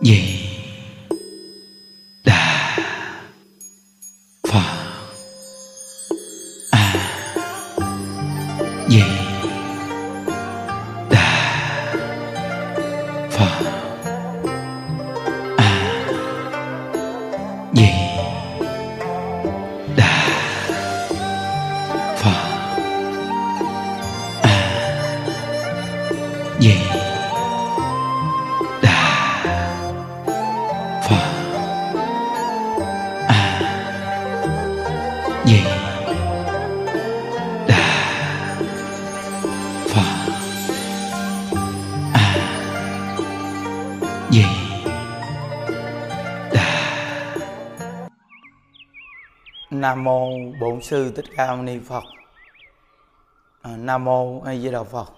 di Bổn sư Thích Ca Mâu Ni Phật. À, Nam mô A Di Đà Phật.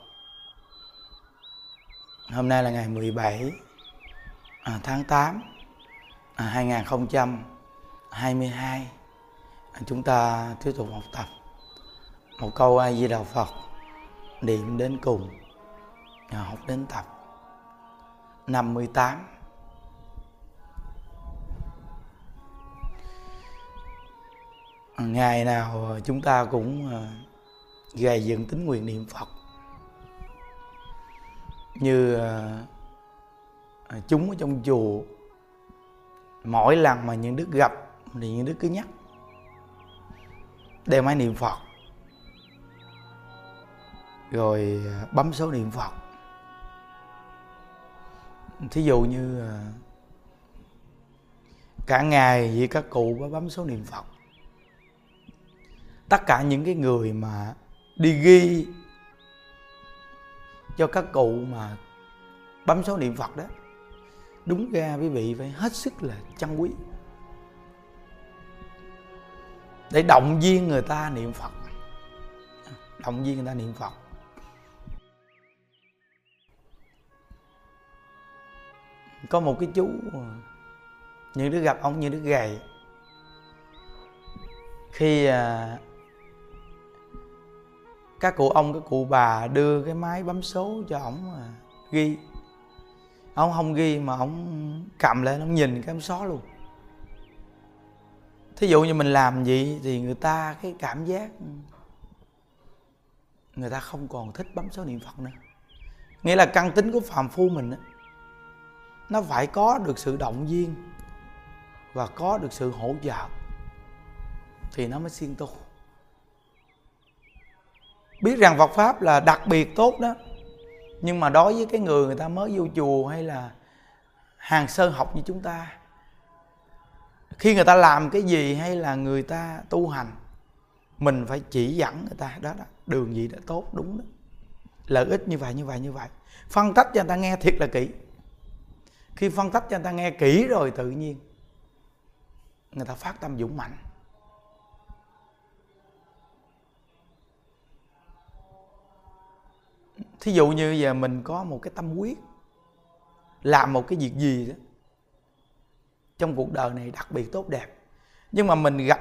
Hôm nay là ngày 17 à, tháng 8 à, 2022. À, chúng ta tiếp tục học tập một câu A Di Đà Phật niệm đến cùng à, học đến tập 58 ngày nào ờ, chúng ta cũng ờ, gây gầy dựng tính nguyện niệm Phật. Như ờ, chúng ở trong chùa, mỗi lần mà những đức gặp thì những đức cứ nhắc, đem máy niệm Phật. Rồi bấm số niệm Phật. Thí dụ như cả ngày với các cụ có bấm số niệm Phật tất cả những cái người mà đi ghi cho các cụ mà bấm số niệm Phật đó, đúng ra quý vị phải hết sức là trân quý. Để động viên người ta niệm Phật. Động viên người ta niệm Phật. Có một cái chú, những đứa gặp ông, như đứa gầy. Khi à, các cụ ông các cụ bà đưa cái máy bấm số cho ổng mà ghi. Ông không ghi mà ông cầm lên ông nhìn cái ông xóa luôn. Thí dụ như mình làm gì thì người ta cái cảm giác người ta không còn thích bấm số niệm phật nữa. Nghĩa là căn tính của phàm phu mình đó, nó phải có được sự động viên và có được sự hỗ trợ thì nó mới siêng tu biết rằng Phật pháp là đặc biệt tốt đó. Nhưng mà đối với cái người người ta mới vô chùa hay là hàng sơ học như chúng ta khi người ta làm cái gì hay là người ta tu hành mình phải chỉ dẫn người ta đó, đó đường gì đã tốt đúng đó. Lợi ích như vậy như vậy như vậy. Phân tích cho người ta nghe thiệt là kỹ. Khi phân tích cho người ta nghe kỹ rồi tự nhiên người ta phát tâm dũng mạnh. Thí dụ như giờ mình có một cái tâm quyết làm một cái việc gì đó trong cuộc đời này đặc biệt tốt đẹp, nhưng mà mình gặp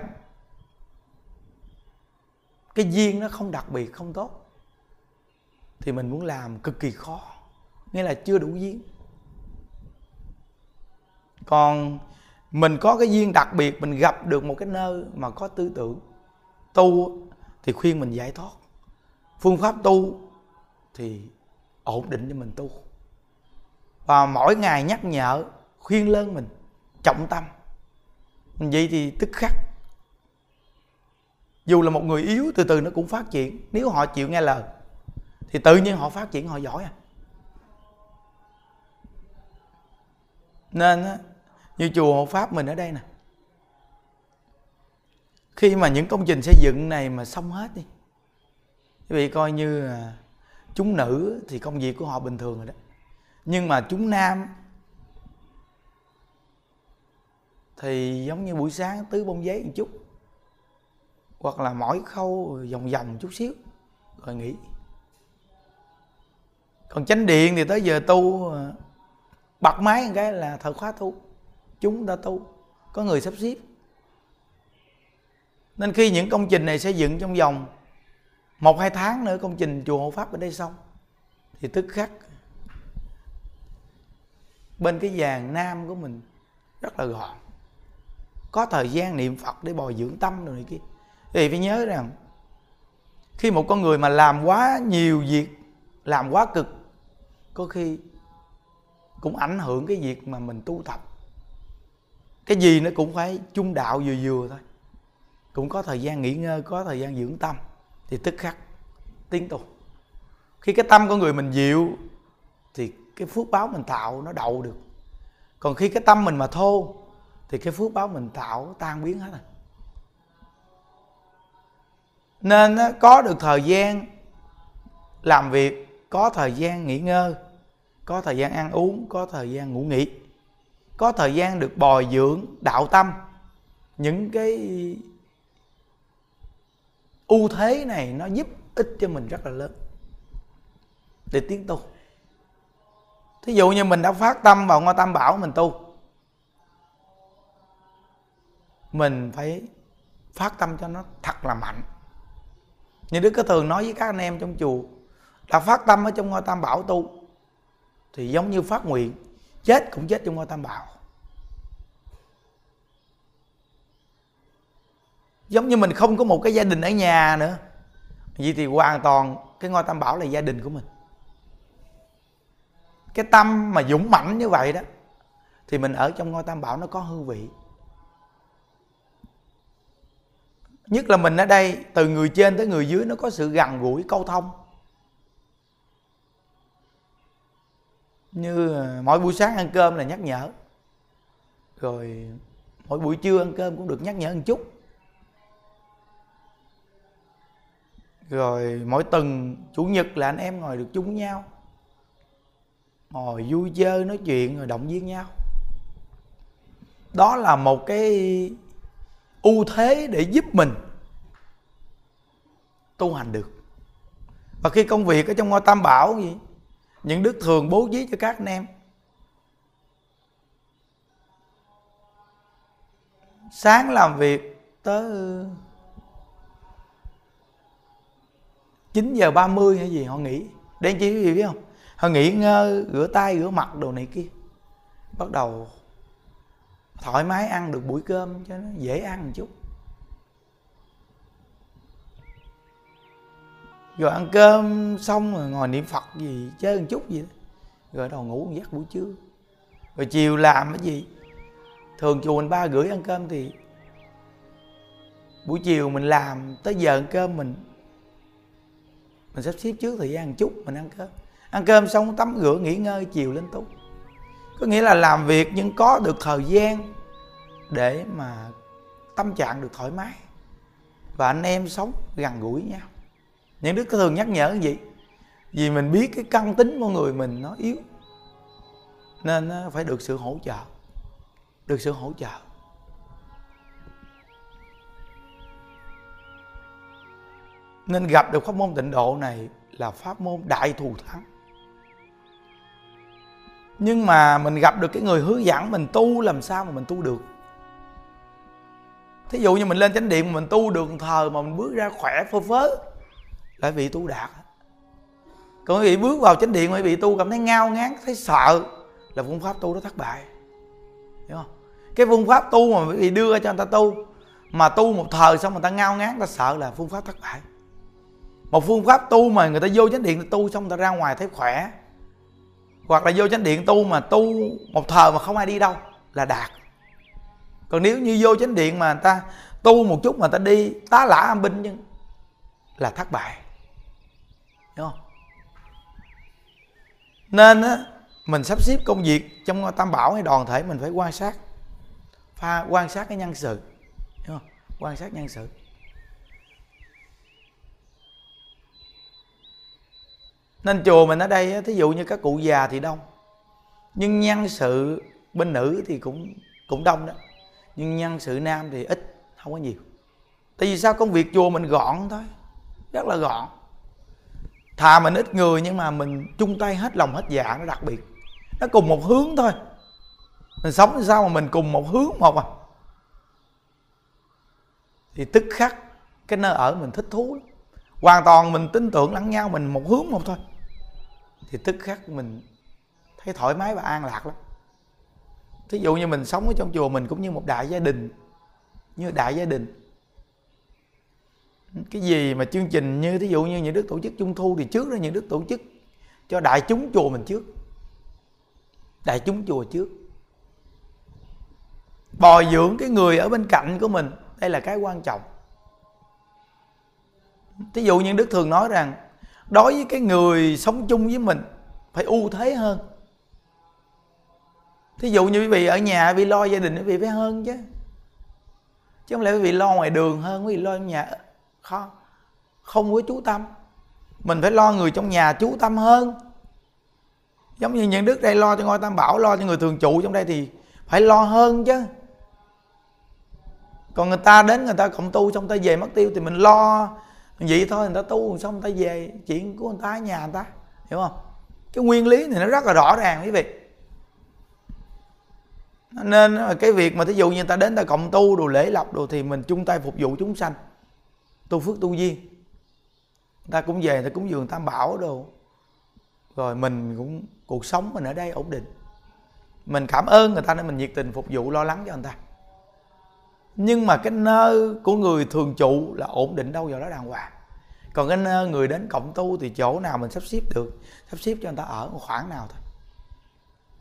cái duyên nó không đặc biệt, không tốt, thì mình muốn làm cực kỳ khó, nghĩa là chưa đủ duyên. Còn mình có cái duyên đặc biệt, mình gặp được một cái nơi mà có tư tưởng, tu thì khuyên mình giải thoát. Phương pháp tu thì ổn định cho mình tu. Và mỗi ngày nhắc nhở khuyên lơn mình trọng tâm. Vậy thì tức khắc dù là một người yếu từ từ nó cũng phát triển. Nếu họ chịu nghe lời thì tự nhiên họ phát triển họ giỏi à. Nên á, như chùa hộ pháp mình ở đây nè khi mà những công trình xây dựng này mà xong hết đi quý vị coi như là chúng nữ thì công việc của họ bình thường rồi đó. Nhưng mà chúng nam thì giống như buổi sáng tứ bông giấy một chút. Hoặc là mỗi khâu vòng vòng chút xíu, rồi nghỉ. Còn chánh điện thì tới giờ tu à, bật máy một cái là thời khóa tu. Chúng ta tu, có người sắp xếp. Nên khi những công trình này xây dựng trong vòng một, hai tháng nữa công trình chùa hộ pháp ở đây xong. Thì tức khắc, bên cái vàng nam của mình rất là gọn. Có thời gian niệm phật để bồi dưỡng tâm rồi này kia. Thì phải nhớ rằng, khi một con người mà làm quá nhiều việc, làm quá cực, có khi cũng ảnh hưởng cái việc mà mình tu tập. Cái gì nó cũng phải chung đạo vừa vừa thôi. Cũng có thời gian nghỉ ngơi, có thời gian dưỡng tâm thì tức khắc tiến tu khi cái tâm của người mình dịu, thì cái phước báo mình tạo nó đậu được. Còn khi cái tâm mình mà thô, thì cái phước báo mình tạo tan biến hết rồi. Nên có được thời gian làm việc, có thời gian nghỉ ngơi, có thời gian ăn uống, có thời gian ngủ nghỉ, có thời gian được bồi dưỡng đạo tâm. Những cái ưu thế này nó giúp ích cho mình rất là lớn để tiến tu. Thí dụ như mình đã phát tâm vào ngôi tam bảo mình tu, mình phải phát tâm cho nó thật là mạnh. Như đức có thường nói với các anh em trong chùa là phát tâm ở trong ngôi tam bảo tu thì giống như phát nguyện, chết cũng chết trong ngôi tam bảo. Giống như mình không có một cái gia đình ở nhà nữa. Vậy thì hoàn toàn, cái ngôi tam bảo là gia đình của mình. Cái tâm mà dũng mãnh như vậy đó, thì mình ở trong ngôi tam bảo nó có hương vị. Nhất là mình ở đây, từ người trên tới người dưới nó có sự gần gũi, câu thông. Như à, mỗi buổi sáng ăn cơm là nhắc nhở. Rồi mỗi buổi trưa ăn cơm cũng được nhắc nhở một chút. Rồi mỗi tuần chủ nhật là anh em ngồi được chung với nhau. Ngồi vui chơi, nói chuyện, rồi động viên nhau. Đó là một cái ưu thế để giúp mình tu hành được. Và khi công việc ở trong ngôi tam bảo gì, những đức thường bố trí cho các anh em. Sáng làm việc tới 9 giờ 30 hay gì, họ nghỉ. Đen chi quý vị biết không? Họ nghỉ ngơ, rửa tay, rửa mặt, đồ này kia. Bắt đầu thoải mái ăn được buổi cơm cho nó dễ ăn một chút. Rồi ăn cơm xong rồi ngồi niệm phật gì, chơi một chút gì đó. rồi đầu ngủ một giấc buổi trưa. Rồi chiều làm cái gì? Thường chùa mình ba gửi ăn cơm thì buổi chiều mình làm, tới giờ ăn cơm mình mình sắp xếp trước thời gian một chút, mình ăn cơm. Ăn cơm xong tắm rửa, nghỉ ngơi, chiều lên tu có nghĩa là làm việc nhưng có được thời gian để mà tâm trạng được thoải mái. Và anh em sống gần gũi nhau. Những đức thường nhắc nhở gì? Vì mình biết cái căn tính của người mình nó yếu, nên nó phải được sự hỗ trợ. Được sự hỗ trợ. Nên gặp được pháp môn tịnh độ này là pháp môn đại thù thắng. Nhưng mà mình gặp được cái người hướng dẫn mình tu làm sao mà mình tu được. Thí dụ như mình lên chánh điện mà mình tu đường thờ mà mình bước ra khỏe phơ phớ, là bị tu đạt. Còn quý vị bước vào chánh điện mà quý vị tu cảm thấy ngao ngán, thấy sợ, là phương pháp tu đó thất bại. Hiểu không? Cái phương pháp tu mà quý vị đưa cho người ta tu, mà tu một thời xong người ta ngao ngán ta sợ là phương pháp thất bại một phương pháp tu mà người ta vô chánh điện tu xong người ta ra ngoài thấy khỏe. Hoặc là vô chánh điện tu mà tu một thời mà không ai đi đâu là đạt. Còn nếu như vô chánh điện mà người ta tu một chút mà người ta đi, tá lả âm binh nhưng là thất bại. Đúng không? Nên á, mình sắp xếp công việc trong tam bảo hay đoàn thể mình phải quan sát, pha, quan sát cái nhân sự. Đúng không? Quan sát nhân sự. Nên chùa mình ở đây thí dụ như các cụ già thì đông. Nhưng nhân sự bên nữ thì cũng cũng đông đó. Nhưng nhân sự nam thì ít, không có nhiều. Tại vì sao? Công việc chùa mình gọn thôi, rất là gọn. Thà mình ít người nhưng mà mình chung tay hết lòng hết dạ nó đặc biệt. Nó cùng một hướng thôi. Mình sống sao mà mình cùng một hướng một à? Thì tức khắc, cái nơi ở mình thích thú lắm. Hoàn toàn mình tin tưởng lẫn nhau mình một hướng một thôi thì tức khắc mình thấy thoải mái và an lạc lắm. Thí dụ như mình sống ở trong chùa mình cũng như một đại gia đình, như đại gia đình. Cái gì mà chương trình như thí dụ như những đức tổ chức trung thu thì trước đó những đức tổ chức cho đại chúng chùa mình trước. Đại chúng chùa trước. Bồi dưỡng cái người ở bên cạnh của mình, đây là cái quan trọng. Thí dụ như đức thường nói rằng đối với cái người sống chung với mình, phải ưu thế hơn. Thí dụ như quý vị ở nhà vì lo gia đình, quý vị phải hơn chứ. Chứ không lẽ quý vị lo ngoài đường hơn, quý vị lo trong nhà khó không có chú tâm. Mình phải lo người trong nhà chú tâm hơn. Giống như những đức đây lo cho ngôi tam bảo, lo cho người thường trụ trong đây thì phải lo hơn chứ. Còn người ta đến, người ta cộng tu xong ta về mất tiêu thì mình lo vậy thôi, người ta tu xong người ta về, chuyện của người ta ở nhà người ta, hiểu không? Cái nguyên lý này nó rất là rõ ràng quý vị. Nên cái việc mà thí dụ như người ta đến ta cộng tu đồ lễ lọc đồ thì mình chung tay phục vụ chúng sanh, tu phước tu duyên. Người ta cũng về, người ta cúng dường tam bảo đồ. Rồi mình cũng, cuộc sống mình ở đây ổn định. Mình cảm ơn người ta nên mình nhiệt tình phục vụ, lo lắng cho người ta nhưng mà cái nơi của người thường trụ là ổn định đâu vào đó đàng hoàng. Còn cái nơi người đến cộng tu thì chỗ nào mình sắp xếp được, sắp xếp cho người ta ở một khoảng nào thôi.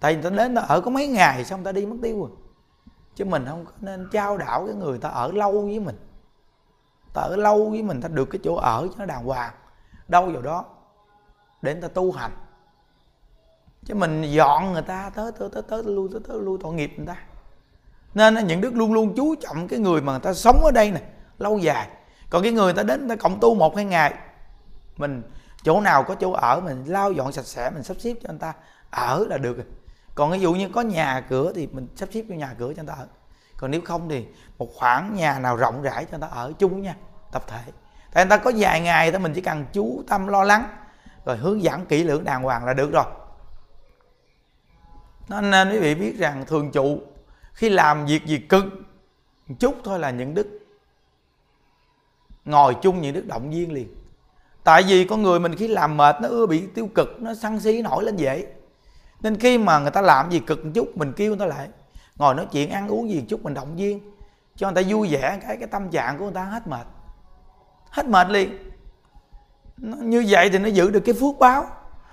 Tại vì người ta đến ta ở có mấy ngày xong người ta đi mất tiêu rồi. Chứ mình không có nên trao đảo cái người ta ở lâu với mình. Ta ở lâu với mình, ta được cái chỗ ở cho nó đàng hoàng. Đâu vào đó để người ta tu hành. Chứ mình dọn người ta tới tới tới tới, lui, tới tới, lui tội nghiệp người ta nên những đức luôn luôn chú trọng cái người mà người ta sống ở đây nè, lâu dài. Còn cái người ta đến, người ta cộng tu một, hai ngày, mình chỗ nào có chỗ ở, mình lau dọn sạch sẽ, mình sắp xếp cho anh ta, ở là được rồi. Còn ví dụ như có nhà cửa thì mình sắp xếp cho nhà cửa cho anh ta ở. Còn nếu không thì một khoảng nhà nào rộng rãi cho anh ta ở chung nha tập thể. Tại anh ta có vài ngày thì mình chỉ cần chú tâm lo lắng, rồi hướng dẫn kỹ lưỡng đàng hoàng là được rồi. Nên à, quý vị biết rằng thường trụ khi làm việc gì cực, một chút thôi là những đức. Ngồi chung những đức động viên liền. Tại vì con người mình khi làm mệt, nó ưa bị tiêu cực, nó săn si nổi lên dễ. Nên khi mà người ta làm gì cực một chút, mình kêu người ta lại. Ngồi nói chuyện, ăn uống gì một chút, mình động viên. Cho người ta vui vẻ, cái cái tâm trạng của người ta hết mệt. Hết mệt liền. Như vậy thì nó giữ được cái phước báo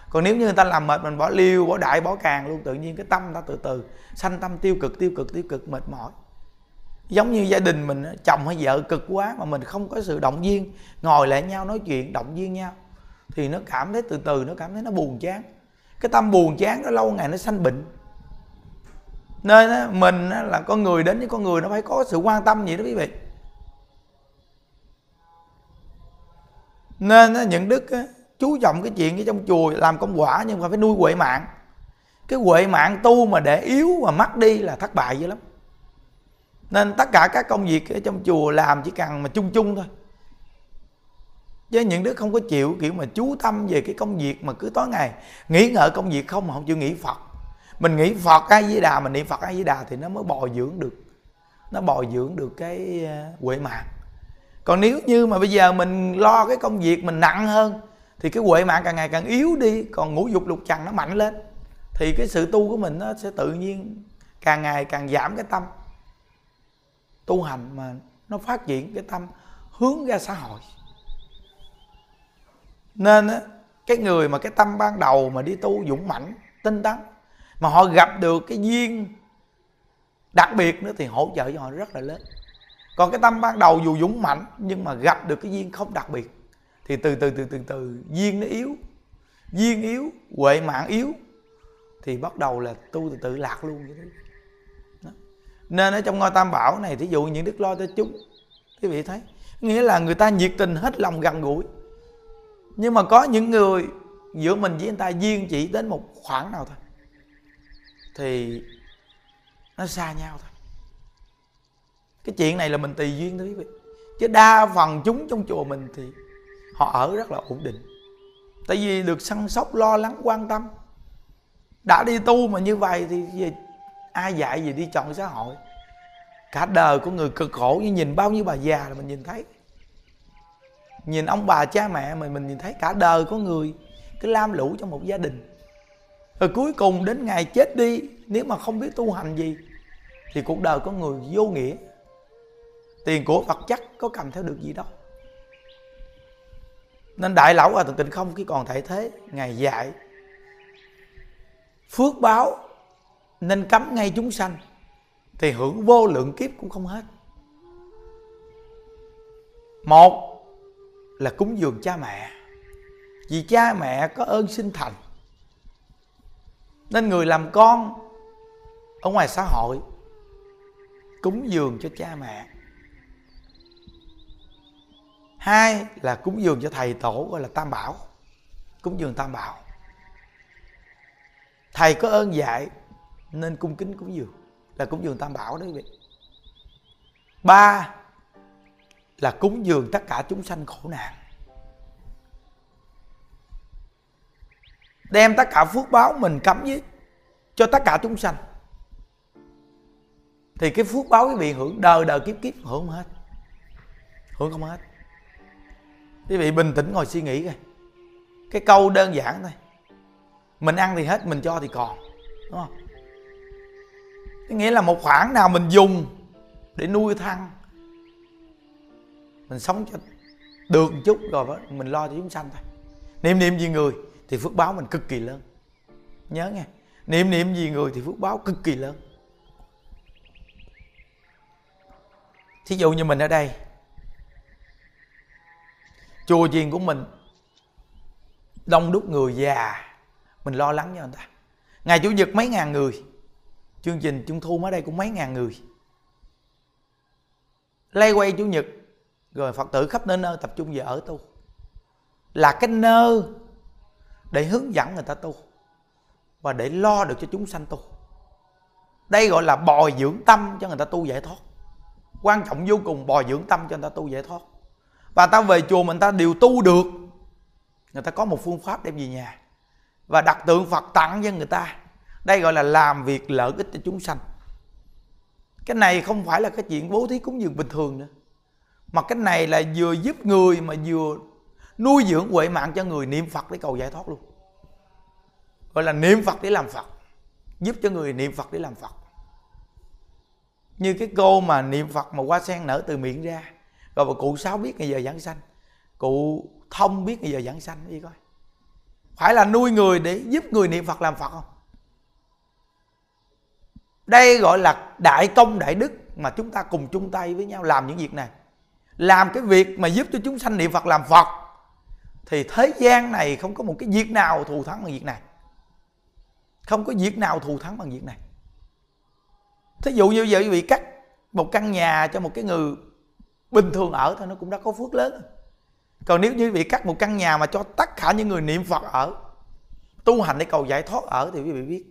còn nếu như người ta làm mệt mình, bỏ liêu bỏ đại, bỏ càng luôn, tự nhiên cái tâm ta từ từ, sanh tâm tiêu cực tiêu cực tiêu cực, mệt mỏi. Giống như gia đình mình chồng hay vợ cực quá mà mình không có sự động viên, ngồi lại nhau, nói chuyện, động viên nhau, thì nó cảm thấy từ từ, nó cảm thấy nó buồn chán. Cái tâm buồn chán nó lâu ngày nó sanh bệnh. Nên mình là con người đến với con người nó phải có sự quan tâm gì đó quý vị. Nên những đức chú trọng cái chuyện ở trong chùa làm công quả nhưng mà phải nuôi huệ mạng. Cái huệ mạng tu mà để yếu mà mất đi là thất bại dữ lắm. Nên tất cả các công việc ở trong chùa làm chỉ cần mà chung chung thôi. Chứ những đứa không có chịu, kiểu mà chú tâm về cái công việc mà cứ tối ngày, nghĩ ngợi công việc không mà không chịu nghĩ phật. Mình nghĩ phật ai với đà, mình niệm phật ai với đà thì nó mới bồi dưỡng được. Nó bồi dưỡng được cái ờ, huệ mạng. Còn nếu như mà bây giờ mình lo cái công việc mình nặng hơn thì cái huệ mạng càng ngày càng yếu đi, còn ngũ dục lục trần nó mạnh lên, thì cái sự tu của mình nó sẽ tự nhiên càng ngày càng giảm cái tâm. Tu hành mà nó phát triển cái tâm, hướng ra xã hội. Nên á, cái người mà cái tâm ban đầu mà đi tu dũng mãnh, tinh tấn, mà họ gặp được cái duyên đặc biệt nữa thì hỗ trợ cho họ rất là lớn. Còn cái tâm ban đầu dù dũng mạnh nhưng mà gặp được cái duyên không đặc biệt thì từ từ từ từ từ, duyên nó yếu. Duyên yếu, huệ mạng yếu. Thì bắt đầu là tu từ từ lạc luôn vậy đó. nên ở trong ngôi tam bảo này, thí dụ những đức lo cho chúng, quý vị thấy, nghĩa là người ta nhiệt tình hết lòng gần gũi. Nhưng mà có những người giữa mình với người ta duyên chỉ đến một khoảng nào thôi, thì nó xa nhau thôi. Cái chuyện này là mình tùy duyên thôi quý vị. Chứ đa phần chúng trong chùa mình thì họ ở rất là ổn định. Tại vì được săn sóc, lo lắng, quan tâm. Đã đi tu mà như vậy thì gì? ai dạy gì đi chọn xã hội? Cả đời của người cực khổ như nhìn bao nhiêu bà già là mình nhìn thấy. Nhìn ông bà cha mẹ mình mình nhìn thấy. Cả đời có người cứ lam lũ trong một gia đình. Rồi cuối cùng đến ngày chết đi, nếu mà không biết tu hành gì, thì cuộc đời có người vô nghĩa. Tiền của vật chất có cầm theo được gì đâu nên đại lão hòa thượng tịnh không khi còn thay thế, ngài dạy, phước báo nên cấm ngay chúng sanh, thì hưởng vô lượng kiếp cũng không hết. Một là cúng dường cha mẹ, vì cha mẹ có ơn sinh thành. Nên người làm con ở ngoài xã hội cúng dường cho cha mẹ hai là cúng dường cho thầy tổ, gọi là tam bảo. Cúng dường tam bảo. Thầy có ơn dạy, nên cung kính cúng dường, là cúng dường tam bảo đấy quý vị. Ba là cúng dường tất cả chúng sanh khổ nạn. Đem tất cả phước báo mình cắm với cho tất cả chúng sanh. Thì cái phước báo quý vị hưởng, đời đời kiếp kiếp hưởng không hết. Hưởng không hết quý vị bình tĩnh ngồi suy nghĩ coi. Cái câu đơn giản thôi. Mình ăn thì hết, mình cho thì còn, đúng không? Nghĩa là một khoản nào mình dùng để nuôi thăng. Mình sống cho được một chút rồi mình lo cho chúng sanh thôi. Niệm niệm gì người thì phước báo mình cực kỳ lớn. Nhớ nghe, niệm niệm gì người thì phước báo cực kỳ lớn. Thí dụ như mình ở đây chùa chiền của mình, đông đúc người già. Mình lo lắng cho người ta. Ngày chủ nhật mấy ngàn người. Chương trình trung thu mới đây cũng mấy ngàn người. Lay quay chủ nhật, rồi phật tử khắp nơi nơi tập trung về ở tu. Là cái nơi để hướng dẫn người ta tu và để lo được cho chúng sanh tu. Đây gọi là bồi dưỡng tâm cho người ta tu giải thoát. Quan trọng vô cùng bồi dưỡng tâm cho người ta tu giải thoát và ta về chùa mình ta đều tu được. Người ta có một phương pháp đem về nhà. Và đặt tượng phật tặng cho người ta. Đây gọi là làm việc lợi ích cho chúng sanh. Cái này không phải là cái chuyện bố thí cúng dường bình thường nữa. Mà cái này là vừa giúp người mà vừa nuôi dưỡng huệ mạng cho người niệm phật để cầu giải thoát luôn. Gọi là niệm phật để làm phật. Giúp cho người niệm phật để làm phật. Như cái cô mà niệm phật mà hoa sen nở từ miệng ra rồi cụ sáu biết ngày giờ giảng sanh, cụ thông biết ngày giờ giảng sanh đi coi. Phải là nuôi người để giúp người niệm phật làm phật không? Đây gọi là đại công đại đức mà chúng ta cùng chung tay với nhau làm những việc này. Làm cái việc mà giúp cho chúng sanh niệm phật làm phật, thì thế gian này không có một cái việc nào thù thắng bằng việc này. Không có việc nào thù thắng bằng việc này. Thí dụ như vậy quý vị cắt một căn nhà cho một cái người bình thường ở thôi, nó cũng đã có phước lớn còn nếu như quý vị cắt một căn nhà mà cho tất cả những người niệm phật ở, tu hành để cầu giải thoát ở thì quý vị biết.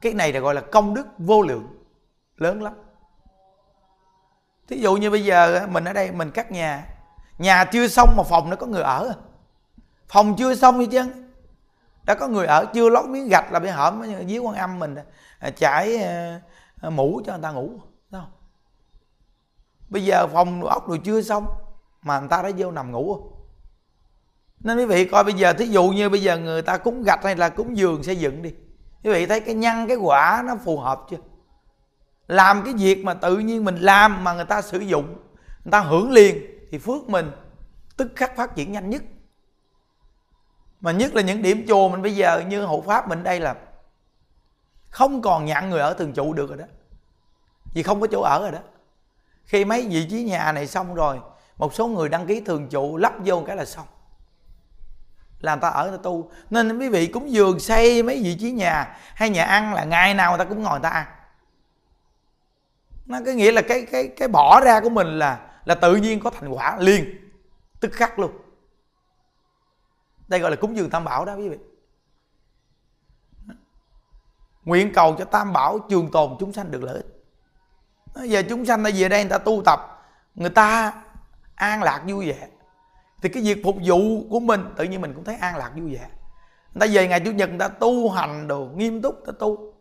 Cái này là gọi là công đức vô lượng, lớn lắm. Thí dụ như bây giờ mình ở đây, mình cắt nhà nhà chưa xong mà phòng nó có người ở. Phòng chưa xong như chứ đã có người ở, chưa lót miếng gạch là bị hởm dưới quan âm mình à, trải à, à, mũ cho người ta ngủ? Bây giờ phòng ốc rồi chưa xong, mà người ta đã vô nằm ngủ. Nên quý vị coi bây giờ, thí dụ như bây giờ người ta cúng gạch hay là cúng giường xây dựng đi. Quý vị thấy cái nhân cái quả nó phù hợp chưa? Làm cái việc mà tự nhiên mình làm mà người ta sử dụng, người ta hưởng liền, thì phước mình tức khắc phát triển nhanh nhất. Mà nhất là những điểm chùa mình bây giờ như hộ pháp mình đây là không còn nhận người ở thường trụ được rồi đó. Vì không có chỗ ở rồi đó khi mấy vị trí nhà này xong rồi, một số người đăng ký thường trụ lắp vô cái là xong. Làm ta ở ta tu. Nên quý vị cúng dường xây mấy vị trí nhà, hay nhà ăn là ngày nào người ta cũng ngồi người ta ăn. Nó cái nghĩa là cái cái cái bỏ ra của mình là là tự nhiên có thành quả liền, tức khắc luôn. Đây gọi là cúng dường tam bảo đó quý vị. Nguyện cầu cho tam bảo trường tồn chúng sanh được lợi ích giờ chúng sanh đã về đây, người ta tu tập, người ta an lạc vui vẻ. Thì cái việc phục vụ của mình, tự nhiên mình cũng thấy an lạc vui vẻ. Người ta về ngày chủ nhật, người ta tu hành đồ nghiêm túc ta tu,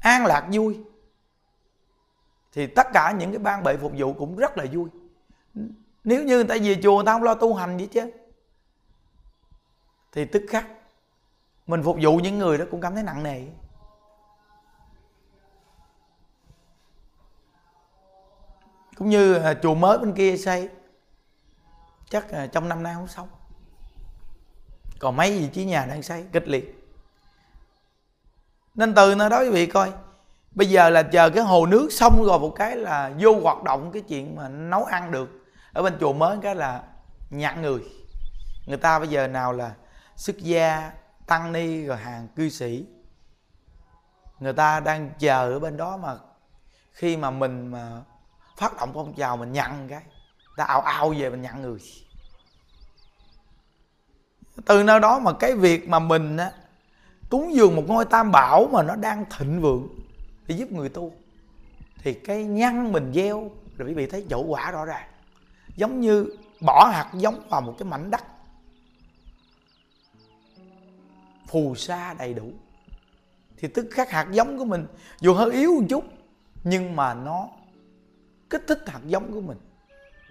an lạc vui. Thì tất cả những cái ban bệ phục vụ cũng rất là vui. Nếu như người ta về chùa, người ta không lo tu hành gì chứ. Thì tức khắc, mình phục vụ những người đó cũng cảm thấy nặng nề. Cũng như à, chùa mới bên kia xây. Chắc à, trong năm nay không xong. Còn mấy vị trí nhà đang xây, kịch liệt. Nên từ nơi đó quý vị coi. Bây giờ là chờ cái hồ nước xong rồi một cái là vô hoạt động cái chuyện mà nấu ăn được. Ở bên chùa mới cái là nhặt người. Người ta bây giờ nào là xuất gia, tăng ni rồi hàng cư sĩ. Người ta đang chờ ở bên đó mà khi mà mình mà phát động phong trào mình nhận cái. Ta ao ao về mình nhận người. Từ nơi đó mà cái việc mà mình á túng dường một ngôi tam bảo mà nó đang thịnh vượng để giúp người tu, thì cái nhân mình gieo là quý vị thấy chỗ quả rõ ràng. Giống như bỏ hạt giống vào một cái mảnh đất. Phù sa đầy đủ. Thì tức khắc hạt giống của mình dù hơi yếu một chút, nhưng mà nó kích thích hạt giống của mình.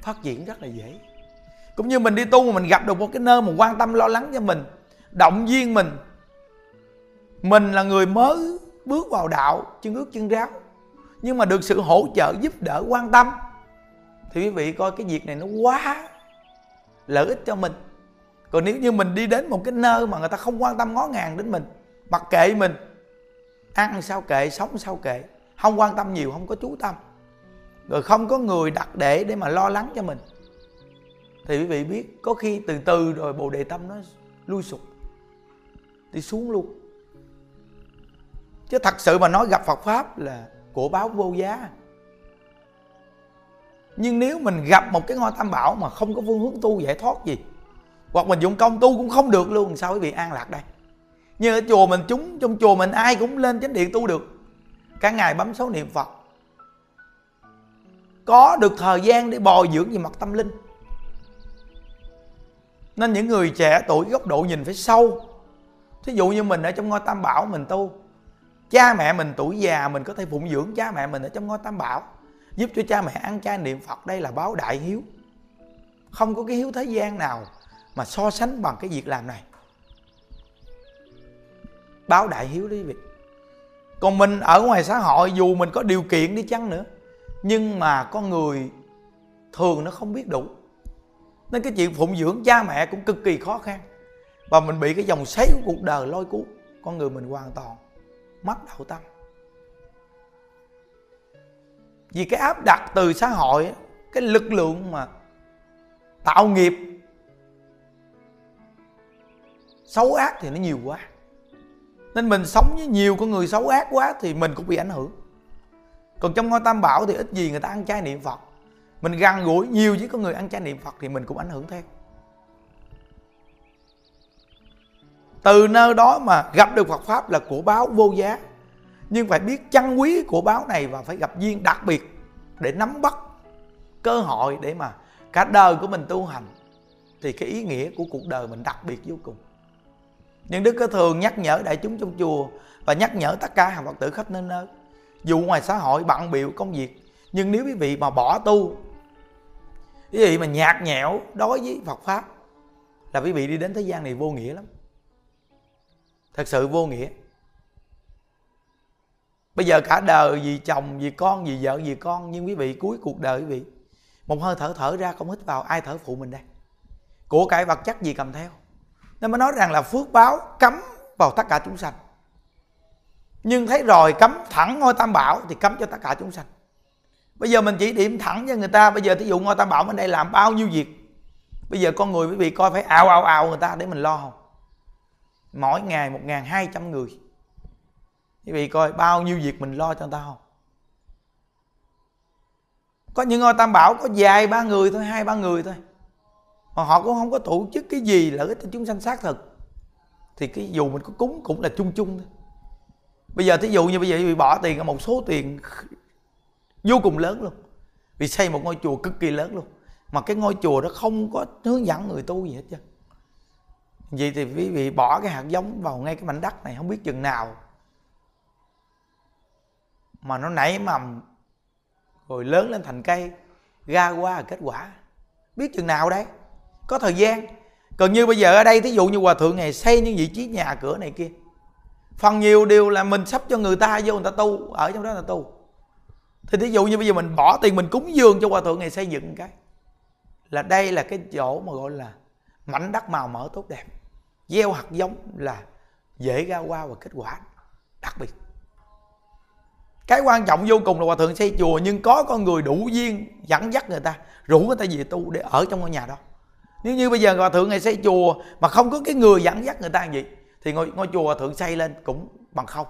Phát triển rất là dễ. Cũng như mình đi tu mà mình gặp được một cái nơi mà quan tâm, lo lắng cho mình, động viên mình mình là người mới bước vào đạo, chân ước chân ráo nhưng mà được sự hỗ trợ, giúp đỡ, quan tâm, thì quý vị coi cái việc này nó quá lợi ích cho mình. Còn nếu như mình đi đến một cái nơi mà người ta không quan tâm, ngó ngàng đến mình, mặc kệ mình, ăn sao kệ, sống sao kệ, không quan tâm nhiều, không có chú tâm rồi không có người đặt để để mà lo lắng cho mình. Thì quý vị biết, có khi từ từ rồi bồ đề tâm nó lui sụp, đi xuống luôn. Chứ thật sự mà nói gặp phật pháp là của báo vô giá. Nhưng nếu mình gặp một cái ngôi tam bảo mà không có phương hướng tu, giải thoát gì, hoặc mình dụng công tu cũng không được luôn, sao quý vị an lạc đây? Như ở chùa mình, chúng trong chùa mình ai cũng lên chánh điện tu được. Cả ngày bấm số niệm phật có được thời gian để bồi dưỡng về mặt tâm linh. Nên những người trẻ tuổi góc độ nhìn phải sâu. Thí dụ như mình ở trong ngôi tam bảo mình tu, cha mẹ mình tuổi già mình có thể phụng dưỡng cha mẹ mình ở trong ngôi tam bảo, giúp cho cha mẹ ăn chay niệm phật, đây là báo đại hiếu. Không có cái hiếu thế gian nào mà so sánh bằng cái việc làm này. Báo đại hiếu đi vị. Còn mình ở ngoài xã hội, dù mình có điều kiện đi chăng nữa nhưng mà con người thường nó không biết đủ. Nên cái chuyện phụng dưỡng cha mẹ cũng cực kỳ khó khăn. Và mình bị cái dòng xoáy của cuộc đời lôi cuốn, con người mình hoàn toàn mất đạo tâm. Vì cái áp đặt từ xã hội cái lực lượng mà tạo nghiệp, xấu ác thì nó nhiều quá. Nên mình sống với nhiều con người xấu ác quá thì mình cũng bị ảnh hưởng còn trong ngôi tam bảo thì ít gì người ta ăn chay niệm phật. Mình gần gũi nhiều với con người ăn chay niệm phật thì mình cũng ảnh hưởng theo. Từ nơi đó mà gặp được phật pháp là của báo vô giá. Nhưng phải biết trân quý của báo này và phải gặp duyên đặc biệt để nắm bắt cơ hội để mà cả đời của mình tu hành. Thì cái ý nghĩa của cuộc đời mình đặc biệt vô cùng. Nhưng đức có thường nhắc nhở đại chúng trong chùa và nhắc nhở tất cả hàng phật tử khắp nơi nơi dù ngoài xã hội bận biểu công việc, nhưng nếu quý vị mà bỏ tu, quý vị mà nhạt nhẽo đối với phật pháp, là quý vị đi đến thế gian này vô nghĩa lắm. Thật sự vô nghĩa. Bây giờ cả đời vì chồng, vì con, vì vợ, vì con, nhưng quý vị, cuối cuộc đời quý vị, một hơi thở thở ra không hít vào, ai thở phụ mình đây? Của cải vật chất gì cầm theo? Nên mới nói rằng là phước báo cấm vào tất cả chúng sanh nhưng thấy rồi cấm thẳng ngôi tam bảo thì cấm cho tất cả chúng sanh. Bây giờ mình chỉ điểm thẳng cho người ta, bây giờ thí dụ ngôi tam bảo bên đây làm bao nhiêu việc, bây giờ con người quý vị coi phải ao ao ao người ta để mình lo không? Mỗi ngày một ngàn hai trăm người. Quý vị coi bao nhiêu việc mình lo cho người ta không? Có những ngôi tam bảo có vài ba người thôi, hai ba người thôi. Mà họ cũng không có tổ chức cái gì lợi ích cho chúng sanh xác thực. Thì cái dù mình có cúng cũng là chung chung thôi bây giờ thí dụ như bây giờ bị bỏ tiền một số tiền vô cùng lớn luôn. Vì xây một ngôi chùa cực kỳ lớn luôn. Mà cái ngôi chùa đó không có hướng dẫn người tu gì hết chứ vậy thì quý vị bỏ cái hạt giống vào ngay cái mảnh đất này, không biết chừng nào. Mà nó nảy mầm, rồi lớn lên thành cây, ra qua là kết quả. Biết chừng nào đấy. Có thời gian. Còn như bây giờ ở đây, thí dụ như hòa thượng này xây những vị trí nhà cửa này kia phần nhiều điều là mình sắp cho người ta vô người ta tu, ở trong đó là tu. Thì ví dụ như bây giờ mình bỏ tiền mình cúng dường cho hòa thượng này xây dựng cái, là đây là cái chỗ mà gọi là mảnh đất màu mỡ tốt đẹp, gieo hạt giống là dễ ra hoa và kết quả đặc biệt. Cái quan trọng vô cùng là hòa thượng xây chùa nhưng có con người đủ duyên dẫn dắt người ta, rủ người ta về tu để ở trong ngôi nhà đó. Nếu như bây giờ hòa thượng này xây chùa mà không có cái người dẫn dắt người ta gì thì ngôi, ngôi chùa hòa thượng xây lên cũng bằng không.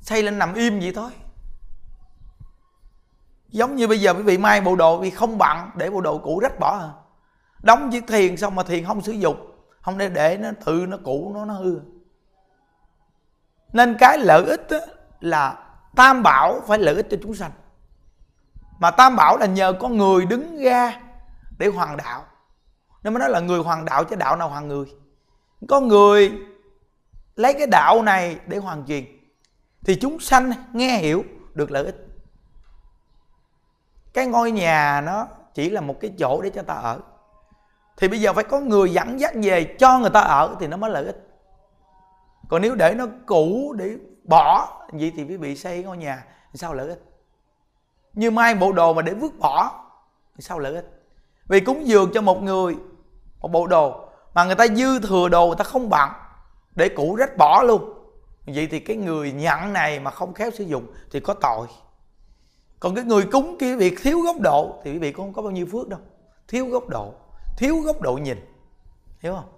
Xây lên nằm im vậy thôi. Giống như bây giờ quý vị mai bộ đồ vì không bận để bộ đồ cũ rách bỏ à. Đóng chiếc thiền xong mà thiền không sử dụng không để để nó tự nó cũ nó nó hư. Nên cái lợi ích là tam bảo phải lợi ích cho chúng sanh. Mà tam bảo là nhờ có người đứng ra để hoàn đạo. Nên mới nói là người hoàn đạo chứ đạo nào hoàn người? Có người lấy cái đạo này để hoàn truyền thì chúng sanh nghe hiểu được lợi ích. Cái ngôi nhà nó chỉ là một cái chỗ để cho ta ở. Thì bây giờ phải có người dẫn dắt về cho người ta ở thì nó mới lợi ích. Còn nếu để nó cũ để bỏ, vậy thì quý vị xây ngôi nhà thì sao lợi ích? Như mai bộ đồ mà để vứt bỏ thì sao lợi ích? Vì cúng dường cho một người, một bộ đồ mà người ta dư thừa đồ người ta không bận để cũ rách bỏ luôn. Vậy thì cái người nhận này mà không khéo sử dụng thì có tội. Còn cái người cúng kia việc thiếu góc độ thì quý vị cũng không có bao nhiêu phước đâu. Thiếu góc độ, thiếu góc độ nhìn. Hiểu không?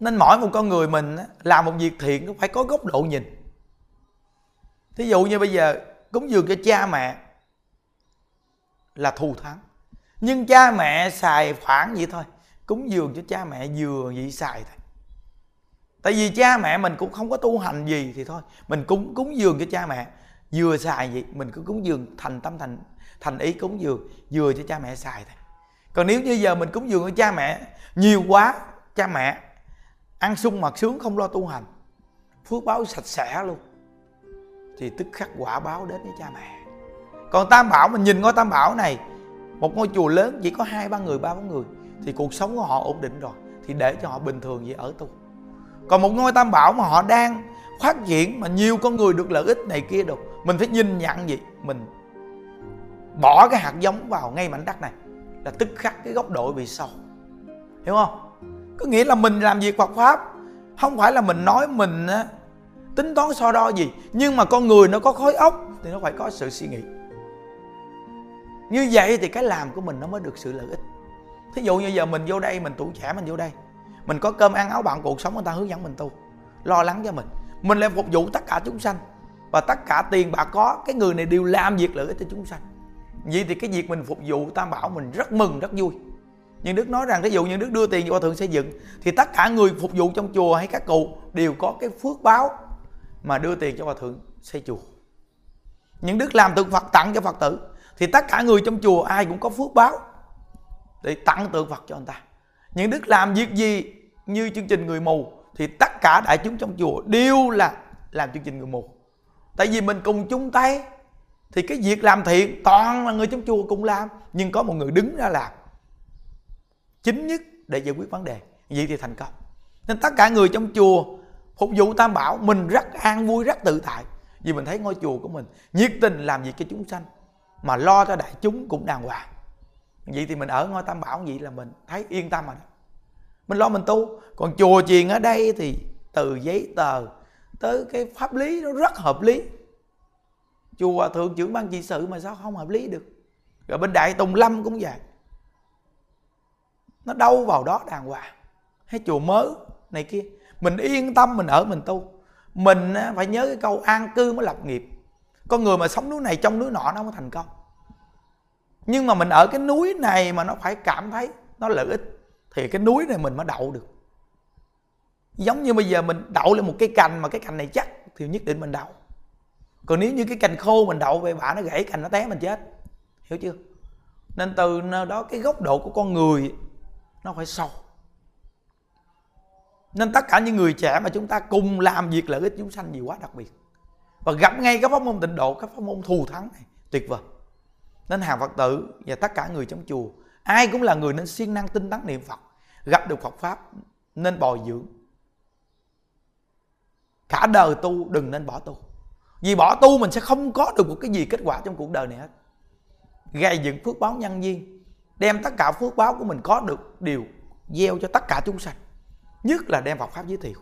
Nên mỗi một con người mình làm một việc thiện cũng phải có góc độ nhìn. Thí dụ như bây giờ, cúng dường cho cha mẹ là thù thắng nhưng cha mẹ xài khoảng vậy thôi, cúng dường cho cha mẹ vừa vậy xài thôi. Tại vì cha mẹ mình cũng không có tu hành gì thì thôi, mình cúng cúng dường cho cha mẹ, vừa xài vậy mình cứ cúng dường thành tâm, thành thành ý cúng dường, vừa cho cha mẹ xài thôi. Còn nếu như giờ mình cúng dường cho cha mẹ, nhiều quá, cha mẹ ăn sung mặc sướng không lo tu hành, phước báo sạch sẽ luôn, thì tức khắc quả báo đến với cha mẹ. Còn tam bảo, mình nhìn ngôi tam bảo này một ngôi chùa lớn chỉ có hai, ba người, ba, bốn người, thì cuộc sống của họ ổn định rồi, thì để cho họ bình thường vậy ở tu. Còn một ngôi tam bảo mà họ đang phát triển mà nhiều con người được lợi ích này kia được, mình phải nhìn nhận gì mình bỏ cái hạt giống vào ngay mảnh đất này, là tức khắc cái góc độ bị sâu hiểu không? Có nghĩa là mình làm việc Phật pháp, không phải là mình nói mình tính toán so đo gì, nhưng mà con người nó có khối óc thì nó phải có sự suy nghĩ như vậy thì cái làm của mình nó mới được sự lợi ích. Thí dụ như giờ mình vô đây, mình tuổi trẻ mình vô đây, mình có cơm ăn áo bạn, cuộc sống người ta hướng dẫn mình tu, lo lắng cho mình. Mình lại phục vụ tất cả chúng sanh, và tất cả tiền bạc có, cái người này đều làm việc lợi ích cho chúng sanh. Vậy thì cái việc mình phục vụ tam bảo mình rất mừng, rất vui. Nhưng đức nói rằng ví dụ như đức đưa tiền cho hòa thượng xây dựng, thì tất cả người phục vụ trong chùa hay các cụ đều có cái phước báo mà đưa tiền cho hòa thượng xây chùa. Những đức làm tượng phật tặng cho phật tử thì tất cả người trong chùa ai cũng có phước báo để tặng tượng phật cho anh ta. Những đức làm việc gì như chương trình người mù thì tất cả đại chúng trong chùa đều là làm chương trình người mù. Tại vì mình cùng chung tay thì cái việc làm thiện toàn là người trong chùa cùng làm, nhưng có một người đứng ra làm. Chính nhất để giải quyết vấn đề. Vậy thì thành công. Nên tất cả người trong chùa phục vụ tam bảo, mình rất an vui, rất tự tại. Vì mình thấy ngôi chùa của mình nhiệt tình làm việc cho chúng sanh mà lo cho đại chúng cũng đàng hoàng. Vậy thì mình ở ngôi tam bảo vậy là mình thấy yên tâm rồi mình lo mình tu. Còn chùa chiền ở đây thì từ giấy tờ tới cái pháp lý nó rất hợp lý. Chùa thượng trưởng ban trị sự mà sao không hợp lý được? Rồi bên đại tùng lâm cũng vậy. Nó đâu vào đó đàng hoàng. Hay chùa mới này kia. Mình yên tâm mình ở mình tu. Mình phải nhớ cái câu an cư mới lập nghiệp con người mà sống núi này trong núi nọ nó không có thành công. Nhưng mà mình ở cái núi này mà nó phải cảm thấy nó lợi ích, thì cái núi này mình mới đậu được. Giống như bây giờ mình đậu lên một cái cành mà cái cành này chắc thì nhất định mình đậu. Còn nếu như cái cành khô mình đậu về bả nó gãy cành nó té mình chết. Hiểu chưa? Nên từ đó cái góc độ của con người nó phải sâu. Nên tất cả những người trẻ mà chúng ta cùng làm việc lợi ích chúng sanh gì quá đặc biệt và gặp ngay các pháp môn tịnh độ các pháp môn thù thắng này. Tuyệt vời. Nên hàng phật tử và tất cả người trong chùa, ai cũng là người nên siêng năng tinh tấn niệm phật, gặp được phật pháp, nên bồi dưỡng. Cả đời tu đừng nên bỏ tu. Vì bỏ tu mình sẽ không có được một cái gì kết quả trong cuộc đời này hết. Gây dựng phước báo nhân duyên, đem tất cả phước báo của mình có được, đều gieo cho tất cả chúng sanh. Nhất là đem Phật pháp giới thiệu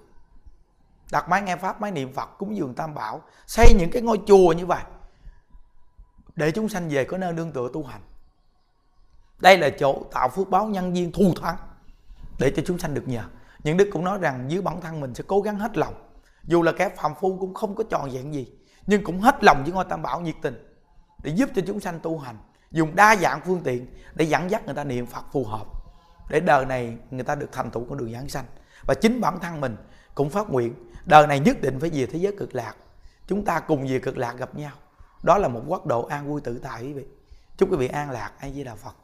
đặt máy nghe pháp, máy niệm Phật cúng dường tam bảo, xây những cái ngôi chùa như vậy để chúng sanh về có nơi nương tựa tu hành. Đây là chỗ tạo phước báo nhân duyên thù thắng để cho chúng sanh được nhờ. Những đức cũng nói rằng dưới bản thân mình sẽ cố gắng hết lòng. Dù là kẻ phàm phu cũng không có tròn vẹn gì, nhưng cũng hết lòng với ngôi tam bảo nhiệt tình để giúp cho chúng sanh tu hành. Dùng đa dạng phương tiện để dẫn dắt người ta niệm phật phù hợp, để đời này người ta được thành tựu con đường giảng sanh. Và chính bản thân mình cũng phát nguyện đời này nhất định phải về thế giới cực lạc. Chúng ta cùng về cực lạc gặp nhau. Đó là một quốc độ an vui tự tại quý vị. Chúc quý vị an lạc. Ai với đà phật.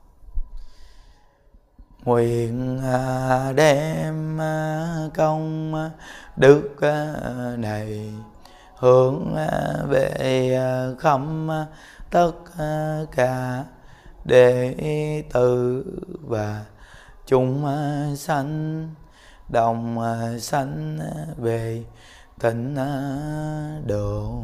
Nguyện à, đem à, công đức à, này hướng về khâm tất cả đệ tử và chúng sanh, đồng sanh về tịnh độ